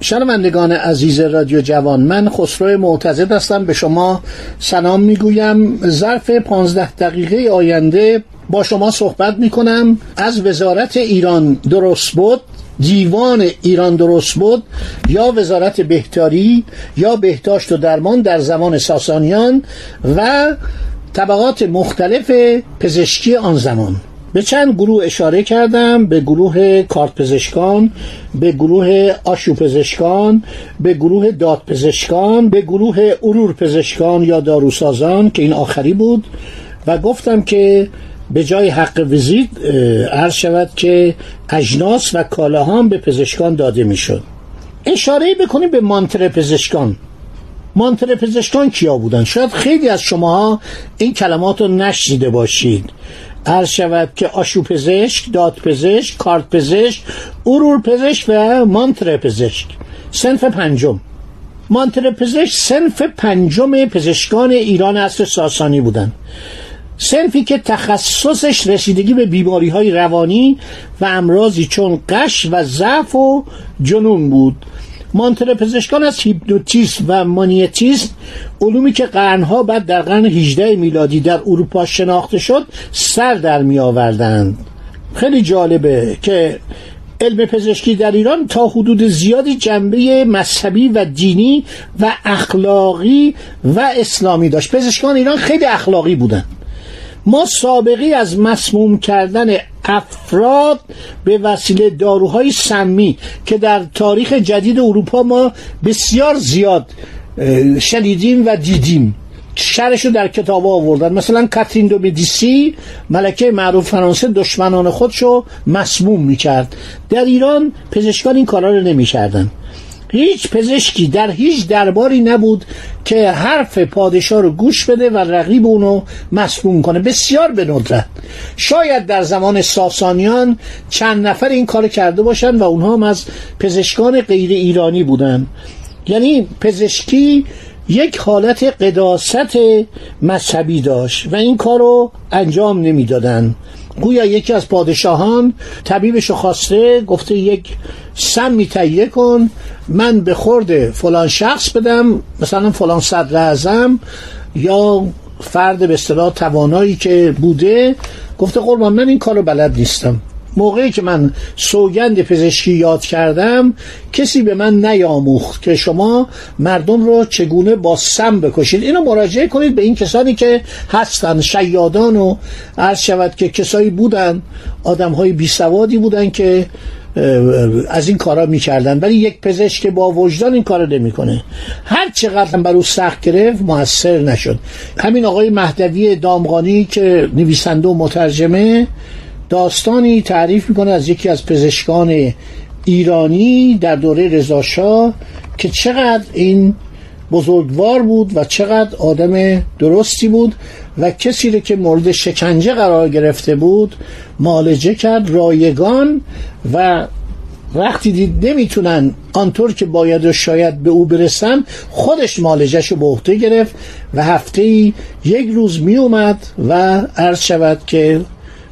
شنوندگان عزیز رادیو جوان من خسرو معتزد هستم. به شما سلام می‌گویم. ظرف پانزده دقیقه آینده با شما صحبت می‌کنم. از وزارت ایران درست بود دیوان ایران درست بود یا وزارت بهداری یا بهداشت و درمان در زمان ساسانیان و طبقات مختلف پزشکی آن زمان. به چند گروه اشاره کردم به گروه کارت پزشکان به گروه آشو پزشکان به گروه داد پزشکان به گروه ارور پزشکان یا داروسازان که این آخری بود و گفتم که به جای حق ویزیت عرض شود که اجناس و کالاها به پزشکان داده می‌شد. اشاره بکنیم به مانتر پزشکان. مانتر پزشکان کیا بودن؟ شاید خیلی از شماها این کلمات رو نشنیده باشید. عرض شود که آشو پزشک، داد پزشک، کارت پزشک، ارور پزشک و مانتر پزشک سنف پنجم. مانتر پزشک سنف پنجم پزشکان ایران عصر ساسانی بودن سنفی که تخصصش رسیدگی به بیماری های روانی و امراضی چون قش و ضعف و جنون بود. مانتر پزشکان از هیپنوتیسم و مانیتیسم علومی که قرنها بعد در قرن 18 میلادی در اروپا شناخته شد سر در می آوردند خیلی جالبه که علم پزشکی در ایران تا حدود زیادی جنبه مذهبی و دینی و اخلاقی و اسلامی داشت. پزشکان ایران خیلی اخلاقی بودند ما سابقی از مسموم کردن افراد به وسیله داروهای سمی که در تاریخ جدید اروپا ما بسیار زیاد شنیدیم و دیدیم. شرش رو در کتاب آوردن. مثلا کاترین دو بیدیسی ملکه معروف فرانسه دشمنان خودشو مسموم می‌کرد. در ایران پزشکان این کارا رو نمی‌کردن. هیچ پزشکی در هیچ درباری نبود که حرف پادشاه رو گوش بده و رقیب اونو مسموم کنه. بسیار به ندرت. شاید در زمان ساسانیان چند نفر این کار کرده باشن و اونها هم از پزشکان غیر ایرانی بودن. یعنی پزشکی یک حالت قداست مذهبی داشت و این کار رو انجام نمی‌دادن. گویا یکی از پادشاهان طبیبشو خواسته گفته یک سمی تهیه کن من به خورد فلان شخص بدم مثلا فلان صدر اعظم یا فرد به اصطلاح توانایی که بوده گفته قربان من این کارو بلد نیستم. موقعی که من سوگند پزشکی یاد کردم کسی به من نیاموخت که شما مردم رو چگونه با سم بکشید. اینو مراجعه کنید به این کسانی که هستن شیادان و عرض شود که کسایی بودن آدم های بی سوادی بودن که از این کارا می‌کردن. ولی یک پزشک با وجدان این کارا نمی‌کنه. هر چقدر بر او سخت گرفت موثر نشد. همین آقای مهدوی دامغانی که نویسنده و مترجمه داستانی تعریف می‌کنه از یکی از پزشکان ایرانی در دوره رضاشاه که چقدر این بزرگوار بود و چقدر آدم درستی بود و کسی رو که مورد شکنجه قرار گرفته بود معالجه کرد رایگان و وقتی دید نمی‌تونن آنطور که باید و شاید به او برسن خودش مالجش رو به عهده گرفت و هفته یک روز می اومد و عرض شود که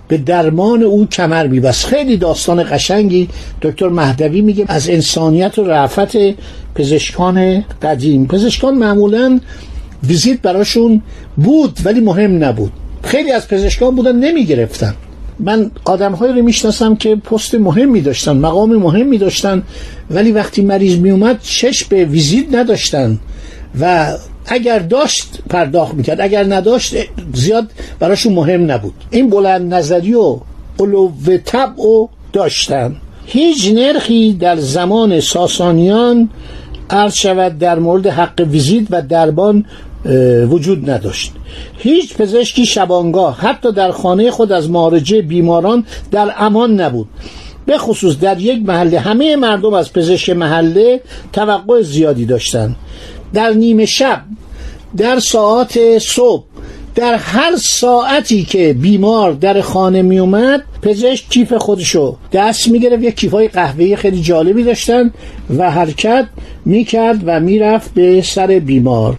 به درمان او کمر میبست. خیلی داستان قشنگی دکتر مهدوی میگه. از انسانیت و رعفت پزشکان قدیم. پزشکان معمولا ویزیت براشون بود ولی مهم نبود. خیلی از پزشکان بودن نمی‌گرفتن. من آدم رو می‌شناسم که پست مهمی داشتن مقام مهمی داشتن ولی وقتی مریض میومد چش به ویزیت نداشتن و اگر داشت پرداخت می‌کرد اگر نداشت زیاد براشون مهم نبود. این بلند نظری و علو طبع و داشتن. هیچ نرخی در زمان ساسانیان عرض شود در مورد حق ویزیت و دربان وجود نداشت. هیچ پزشکی شبانگاه حتی در خانه خود از مارجه بیماران در امان نبود. به خصوص در یک محله همه مردم از پزشک محله توقع زیادی داشتند در نیمه شب در ساعات صبح در هر ساعتی که بیمار در خانه می اومد پزشک کیف خودشو دست می گرفت یک کیف های قهوه‌ای خیلی جالبی داشتن و حرکت می کرد و می‌رفت به سر بیمار.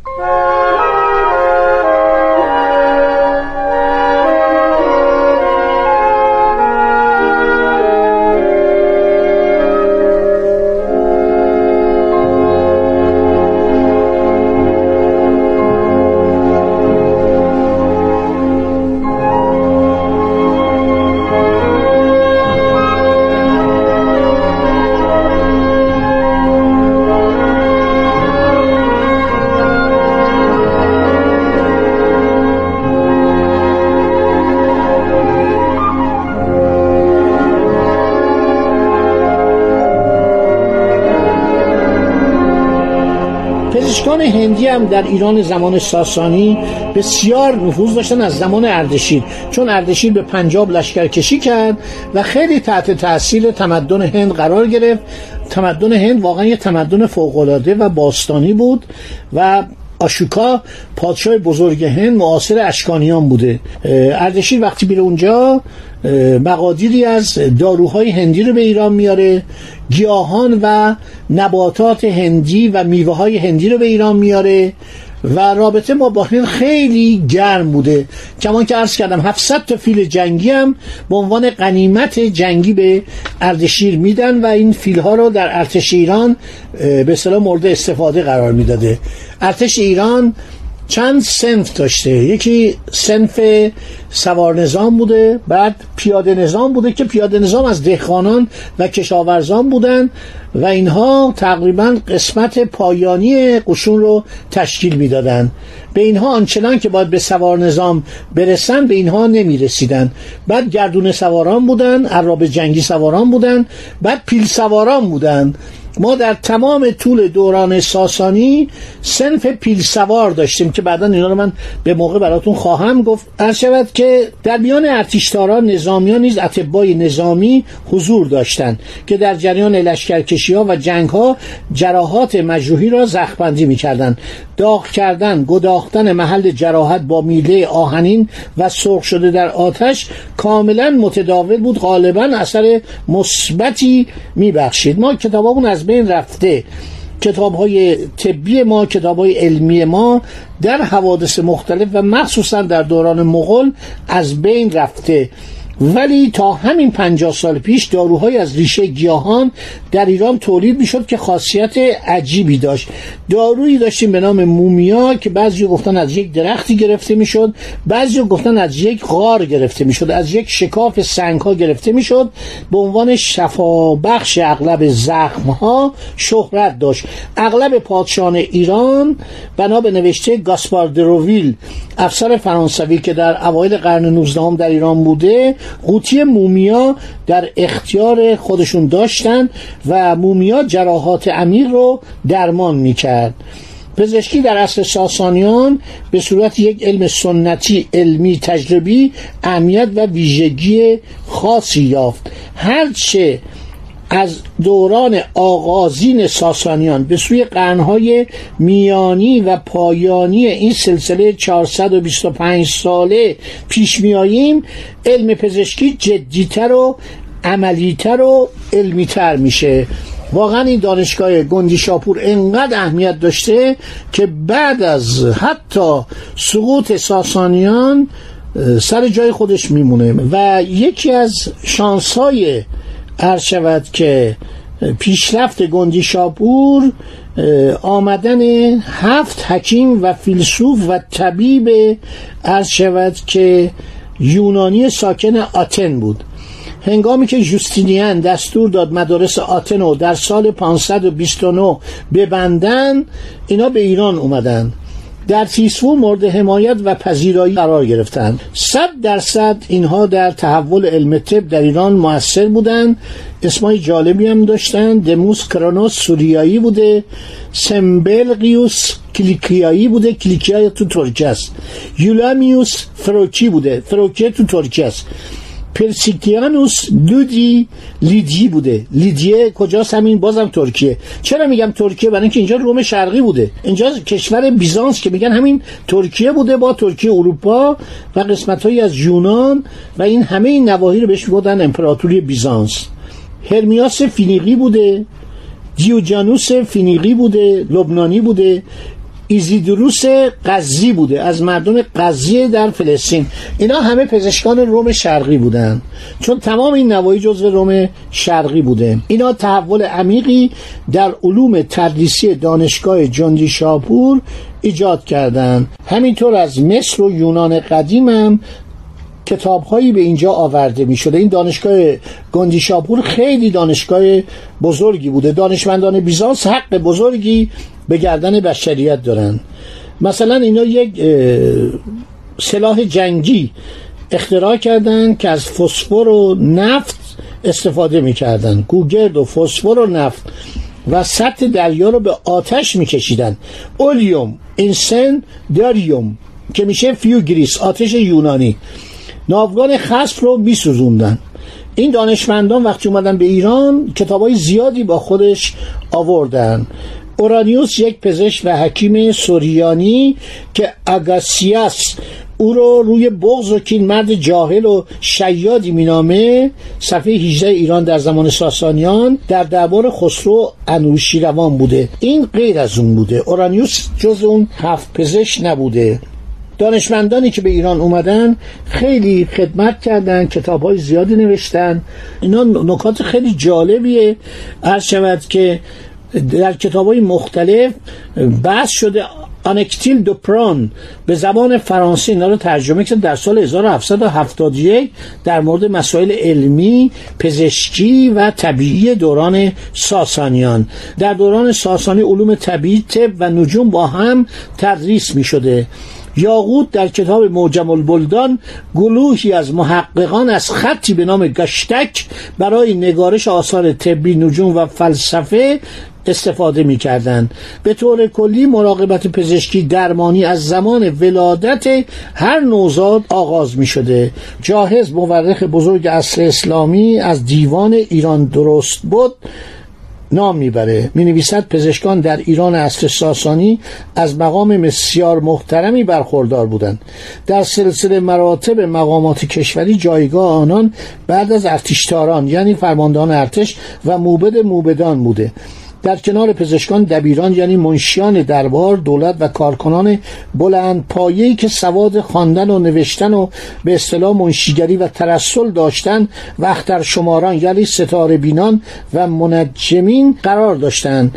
در ایران زمان ساسانی بسیار نفوذ داشتن از زمان اردشیر چون اردشیر به پنجاب لشکرکشی کرد و خیلی تحت تاثیر تمدن هند قرار گرفت. تمدن هند واقعا یه تمدن فوقالعاده و باستانی بود و آشوکا پادشاه بزرگ هند معاصر اشکانیان بوده. اردشیر وقتی میره اونجا مقادیری از داروهای هندی رو به ایران میاره. گیاهان و نباتات هندی و میوه های هندی رو به ایران میاره. و رابطه ما با هند خیلی گرم بوده. کمان که عرض کردم 700 تا فیل جنگی هم به عنوان قنیمت جنگی به اردشیر میدن و این فیل ها رو در ارتش ایران به اصطلاح مورد استفاده قرار می‌داده. ارتش ایران چند سنف داشته؟ یکی سنف سوار نظام بوده بعد پیاده نظام بوده که پیاده نظام از دهخانان و کشاورزان بودن و اینها تقریبا قسمت پایانی قشون رو تشکیل می‌دادند به اینها آنچنان که باید به سوار نظام برسن به اینها نمی رسیدن بعد گردون سواران بودن عراب جنگی سواران بودن بعد پیل سواران بودن. ما در تمام طول دوران ساسانی سنف پیل سوار داشتیم که بعدا اینا رو من به موقع براتون خواهم گفت. هر شود که در میان ارتشداران نظامیان نیز اتباع نظامی حضور داشتند که در جریان لشکرکشی ها و جنگ ها جراحات مجروحی را زخمبندی می‌کردند. داغ کردن گداختن محل جراحت با میله آهنین و سرخ شده در آتش کاملا متداول بود غالبا اثر مثبتی میبخشید. ما کتابمون از بین رفته. کتاب های طبی ما کتاب های علمی ما در حوادث مختلف و مخصوصا در دوران مغول از بین رفته. ولی تا همین پنجاه سال پیش داروهای از ریشه گیاهان در ایران تولید می‌شد که خاصیت عجیبی داشت. دارویی داشتیم به نام مومیا که بعضی گفتن از یک درختی گرفته می‌شد بعضی گفتن از یک غار گرفته می‌شد از یک شکاف سنگ ها گرفته می‌شد. به عنوان شفا بخش اغلب زخم ها شهرت داشت. اغلب پادشاهان ایران بنا به نوشته گاسپار دروویل افسر فرانسوی که در اوایل قرن 19 در ایران بوده قوطی مومیا در اختیار خودشون داشتن و مومیا جراحات عمیق رو درمان می‌کرد. پزشکی در اصل ساسانیان به صورت یک علم سنتی علمی تجربی اهمیت و ویژگی خاصی یافت. هرچه از دوران آغازین ساسانیان به سوی قرنهای میانی و پایانی این سلسله 425 ساله پیش میاییم علم پزشکی جدیتر و عملیتر و علمیتر میشه. واقعا این دانشگاه گندی شاپور انقدر اهمیت داشته که بعد از حتی سقوط ساسانیان سر جای خودش میمونه. و یکی از شانسای عرض شود که پیشرفت گندی شاپور آمدن هفت حکیم و فیلسوف و طبیب عرض شود که یونانی ساکن آتن بود. هنگامی که جوستینیان دستور داد مدارس آتن رو در سال 529 ببندن اینا به ایران اومدن. در تیسفو مورد حمایت و پذیرایی قرار گرفتند. صد درصد اینها در تحول علم طب در ایران موثر بودند. اسمای جالبی هم داشتن دموس کرانوس سوریایی بوده. سمبلقیوس کلیکیایی بوده. کلیکیای تو ترکیه است یولامیوس فروکی بوده. فروکی تو ترکیه است پرسیکیانوس دودی لیدی بوده. لیدیه کجاست همین بازم ترکیه. چرا میگم ترکیه؟ برای اینکه اینجا روم شرقی بوده. اینجا کشور بیزانس که میگن همین ترکیه بوده با ترکیه اروپا و قسمت از یونان و این همه این نواحی رو بهش می‌گفتن امپراتوری بیزانس. هرمیاس فینیقی بوده. دیوجانوس فینیقی بوده. لبنانی بوده. ایزیدروس قزی بوده. از مردم قزی در فلسطین. اینا همه پزشکان روم شرقی بودن. چون تمام این نواحی جزو روم شرقی بوده. اینا تحول عمیقی در علوم تدریسی دانشگاه جندی شاپور ایجاد کردند همینطور از مصر و یونان قدیم هم کتاب هایی به اینجا آورده می شده این دانشگاه گندی شاپور خیلی دانشگاه بزرگی بوده. دانشمندان بیزانس حق بزرگی به گردن بشریت دارن. مثلا اینا یک سلاح جنگی اختراع کردن که از فسفر و نفت استفاده می‌کردن. گوگرد و فسفر و نفت و سطح دریا رو به آتش میکشیدن. اولیوم انسن داریوم که میشه فیوگریس آتش یونانی. ناوگان خصف رو میسوزوندن. این دانشمندان وقتی اومدن به ایران کتاب های زیادی با خودش آوردن. اورانیوس یک پزشک و حکیم سوریانی که اگاسیاس او رو روی بغض و کین مرد جاهل و شیادی مینامه صفحه 18 ایران در زمان ساسانیان در دربار خسرو انوشیروان بوده. این غیر از اون بوده. اورانیوس جز اون هفت پزشک نبوده. دانشمندانی که به ایران اومدن خیلی خدمت کردن کتاب های زیادی نوشتن. اینا نکات خیلی جالبیه. عرض شود که در کتاب های مختلف بحث شده. آنکتیل دوپران به زبان فرانسه اینا رو ترجمه کرد در سال 1771 در مورد مسائل علمی پزشکی و طبیعی دوران ساسانیان. در دوران ساسانی علوم طبیعی طب و نجوم با هم تدریس می شده یاقوت در کتاب موجم البلدان گلوهی از محققان از خطی به نام گشتک برای نگارش آثار طبی نجوم و فلسفه استفاده می کردن. به طور کلی مراقبت پزشکی درمانی از زمان ولادت هر نوزاد آغاز می شده جاهز مورخ بزرگ اصل اسلامی از دیوان ایران درست بود نام می‌بره. می نویسد پزشکان در ایران اصر ساسانی از مقام بسیار محترمی برخوردار بودند. در سلسله مراتب مقامات کشوری جایگاه آنان بعد از ارتشتاران یعنی فرماندهان ارتش و موبد موبدان بوده. در کنار پزشکان دبیران یعنی منشیان دربار دولت و کارکنان بلند پایه‌ای که سواد خواندن و نوشتن و به اصطلاح منشیگری و ترسل داشتن و اختر شماران یعنی ستاره بینان و منجمین قرار داشتند.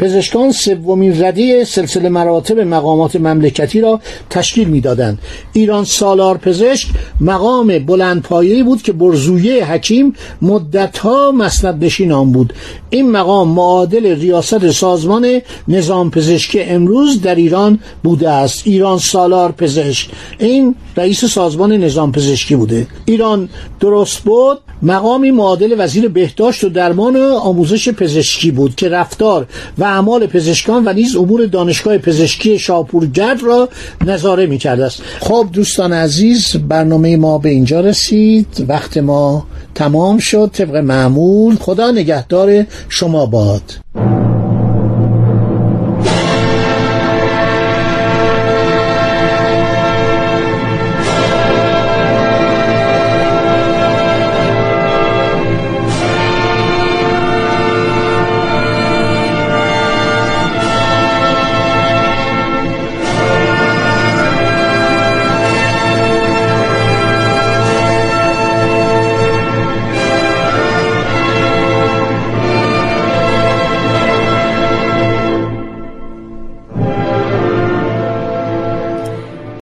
پزشکان سومین رده سلسله مراتب مقامات مملکتی را تشکیل می‌دادند. ایران سالار پزشک مقام بلندپایه‌ای بود که برزویه حکیم مدتها مسند نشین آن بود. این مقام معادل ریاست سازمان نظام پزشکی امروز در ایران بوده است. ایران سالار پزشک. این رئیس سازمان نظام پزشکی بوده. ایران درست بود. مقامی معادل وزیر بهداشت و درمان و آموزش پزشکی بود که رفتار و اعمال پزشکان و نیز امور دانشگاه پزشکی شاپورگرد را نظاره می کرده است. خب دوستان عزیز برنامه ما به اینجا رسید. وقت ما تمام شد. طبق معمول خدا نگهدار شما باد.